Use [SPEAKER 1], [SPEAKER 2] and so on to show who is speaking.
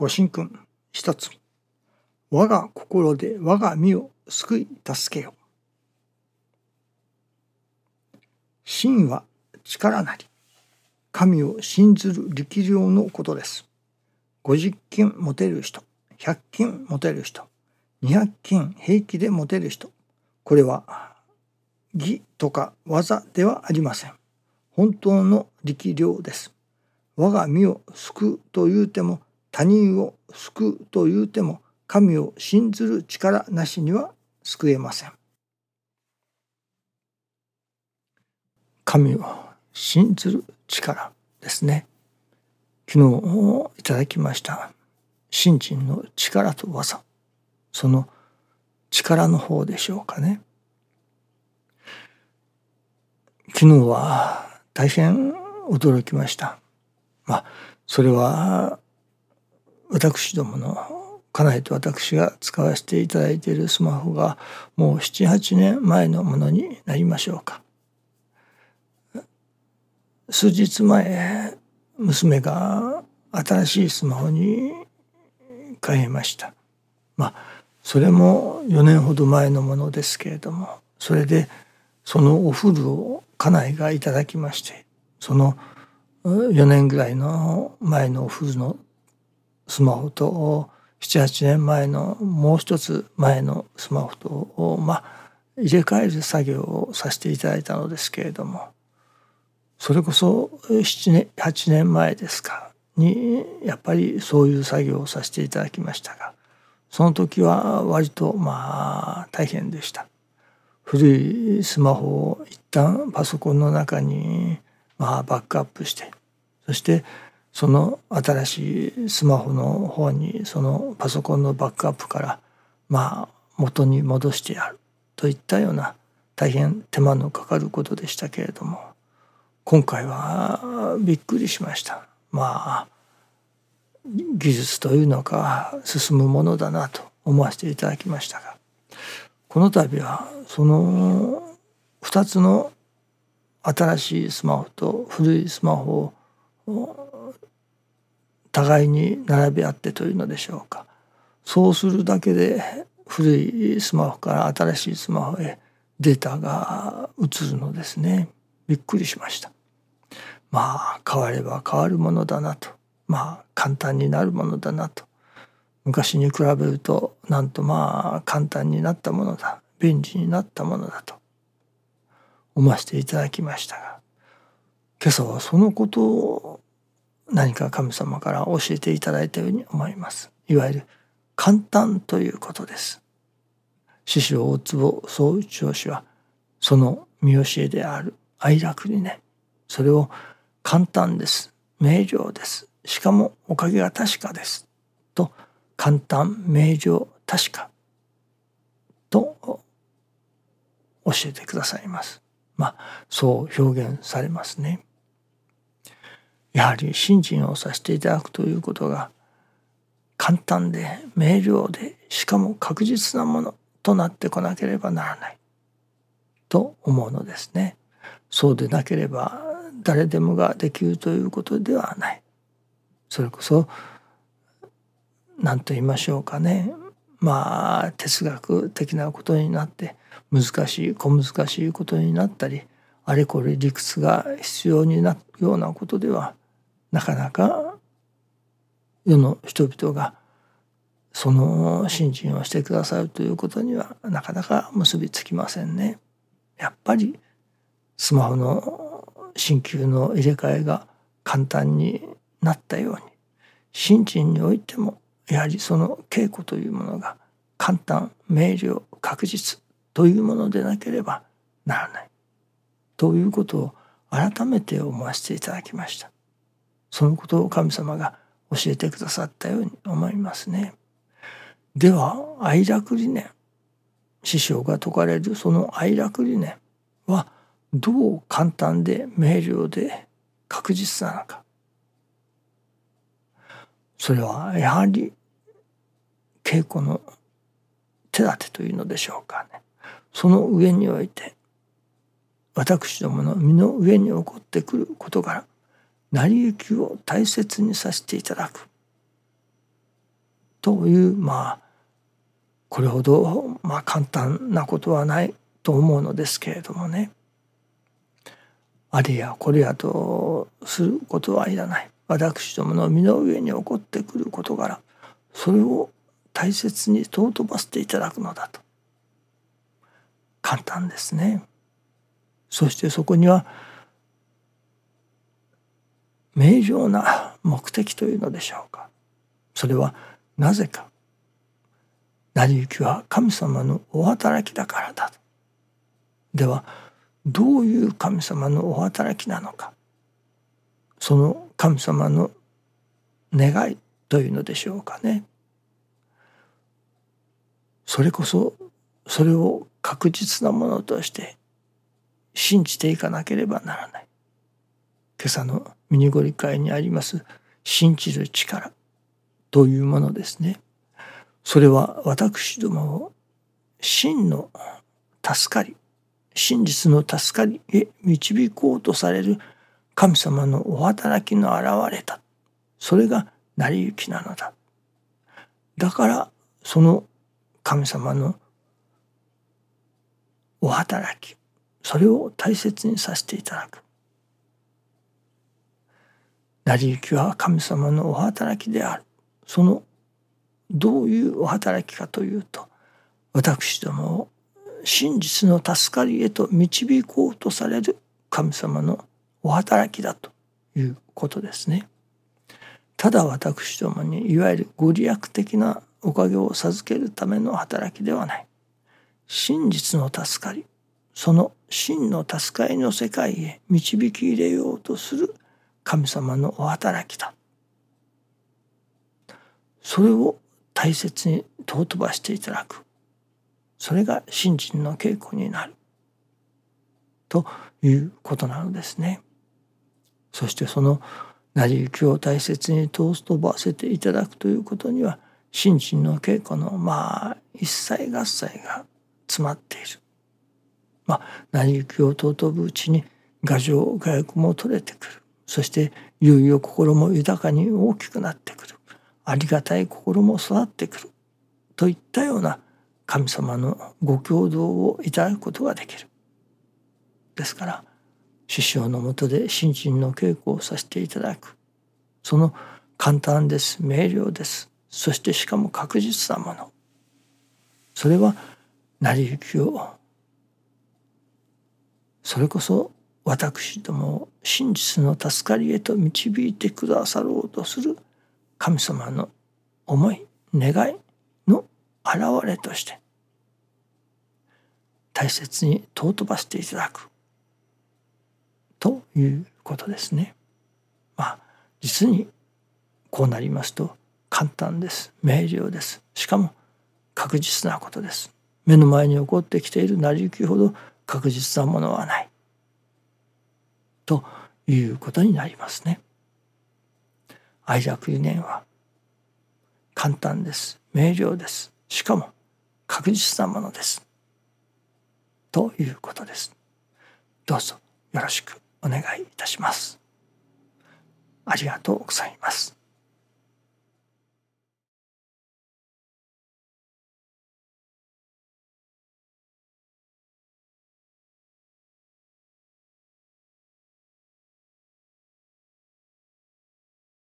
[SPEAKER 1] ご神君一つ我が心で我が身を救い助けよ。真は力なり神を信ずる力量のことです。50金持てる人100金持てる人200金平気で持てる人これは義とか技ではありません。本当の力量です。我が身を救うと言うても他人を救うと言うても神を信ずる力なしには救えません。神を信ずる力ですね。昨日いただきました。信心の力と技。その力の方でしょうかね。昨日は大変驚きました。まあそれは私どもの家内と私が使わせていただいているスマホがもう78年前のものになりましょうか。数日前娘が新しいスマホに変えました。まあそれも4年ほど前のものですけれどもそれでそのお風呂を家内がいただきましてその4年ぐらいの前のお風呂のスマホと78年前のもう一つ前のスマホとをまあ入れ替える作業をさせていただいたのですけれどもそれこそ7年8年前ですかにやっぱりそういう作業をさせていただきましたがその時は割とまあ大変でした。古いスマホを一旦パソコンの中にまあバックアップしてそしてその新しいスマホの方にそのパソコンのバックアップからまあ元に戻してやるといったような大変手間のかかることでしたけれども今回はびっくりしました。まあ技術というのか進むものだなと思わせていただきましたがこの度はその2つの新しいスマホと古いスマホを互いに並べ合ってというのでしょうか。そうするだけで古いスマホから新しいスマホへデータが移るのですね。びっくりしました。まあ変われば変わるものだなと。まあ簡単になるものだなと。昔に比べるとなんとまあ簡単になったものだ。便利になったものだと。思わせていただきましたが今朝はそのことを何か神様から教えていただいたように思います。いわゆる簡単ということです。師匠大坪総一郎氏はその見教えである愛楽にねそれを簡単です。明瞭です。しかもおかげが確かです。と簡単明瞭確か。と教えてくださいます。まあそう表現されますね。やはり信心をさせていただくということが簡単で明瞭でしかも確実なものとなってこなければならない。と思うのですね。そうでなければ誰でもができるということではない。それこそ何と言いましょうかね。まあ哲学的なことになって難しい小難しいことになったりあれこれ理屈が必要になるようなことではなかなか世の人々がその信心をしてくださるということにはなかなか結びつきませんね。やっぱりスマホの新旧の入れ替えが簡単になったように新人においてもやはりその稽古というものが簡単明瞭確実というものでなければならないということを改めて思わせていただきましたそのことを神様が教えてくださったように思いますね。では愛楽理念師匠が説かれるその愛楽理念はどう簡単で明瞭で確実なのか。それはやはり稽古の手立てというのでしょうかね。その上において私どもの身の上に起こってくる事柄成り行きを大切にさせていただく。というまあこれほどまあ簡単なことはないと思うのですけれどもね。あれやこれやとすることはいらない。私どもの身の上に起こってくる事柄それを大切に尊ばせていただくのだと。簡単ですね。そしてそこには明瞭な目的というのでしょうか。それはなぜか。成り行きは神様のお働きだからだ。とではどういう神様のお働きなのか。その神様の願いというのでしょうかね。それこそそれを確実なものとして信じていかなければならない。今朝のミニゴリ会にあります信じる力というものですね。それは私どもを真の助かり真実の助かりへ導こうとされる神様のお働きの現れた。それが成り行きなのだ。だからその神様のお働きそれを大切にさせていただく。成り行きは神様のお働きであるそのどういうお働きかというと私どもを真実の助かりへと導こうとされる神様のお働きだということですね。ただ私どもにいわゆるご利益的なおかげを授けるための働きではない真実の助かりその真の助かりの世界へ導き入れようとする神様のお働きだそれを大切に尊ばしていただくそれが信心の稽古になるということなのですね。そしてその成り行きを大切に尊ばせていただくということには信心の稽古のまあ一切合切が詰まっている。まあ成り行きを尊ぶうちに牙城牙欲も取れてくる。そしていよいよ心も豊かに大きくなってくる。ありがたい心も育ってくる。といったような神様のご共同をいただくことができる。ですから師匠のもとで信心の稽古をさせていただくその簡単です明瞭ですそしてしかも確実なものそれは成り行きをそれこそ私どもを真実の助かりへと導いてくださろうとする神様の思い願いの現れとして大切に尊ばせていただくということですね。まあ実にこうなりますと簡単です。明瞭です。しかも確実なことです。目の前に起こってきている成り行きほど確実なものはない。ということになりますね。愛着理念は簡単です。明瞭です。しかも確実なものです。ということです。どうぞよろしくお願いいたします。ありがとうございます。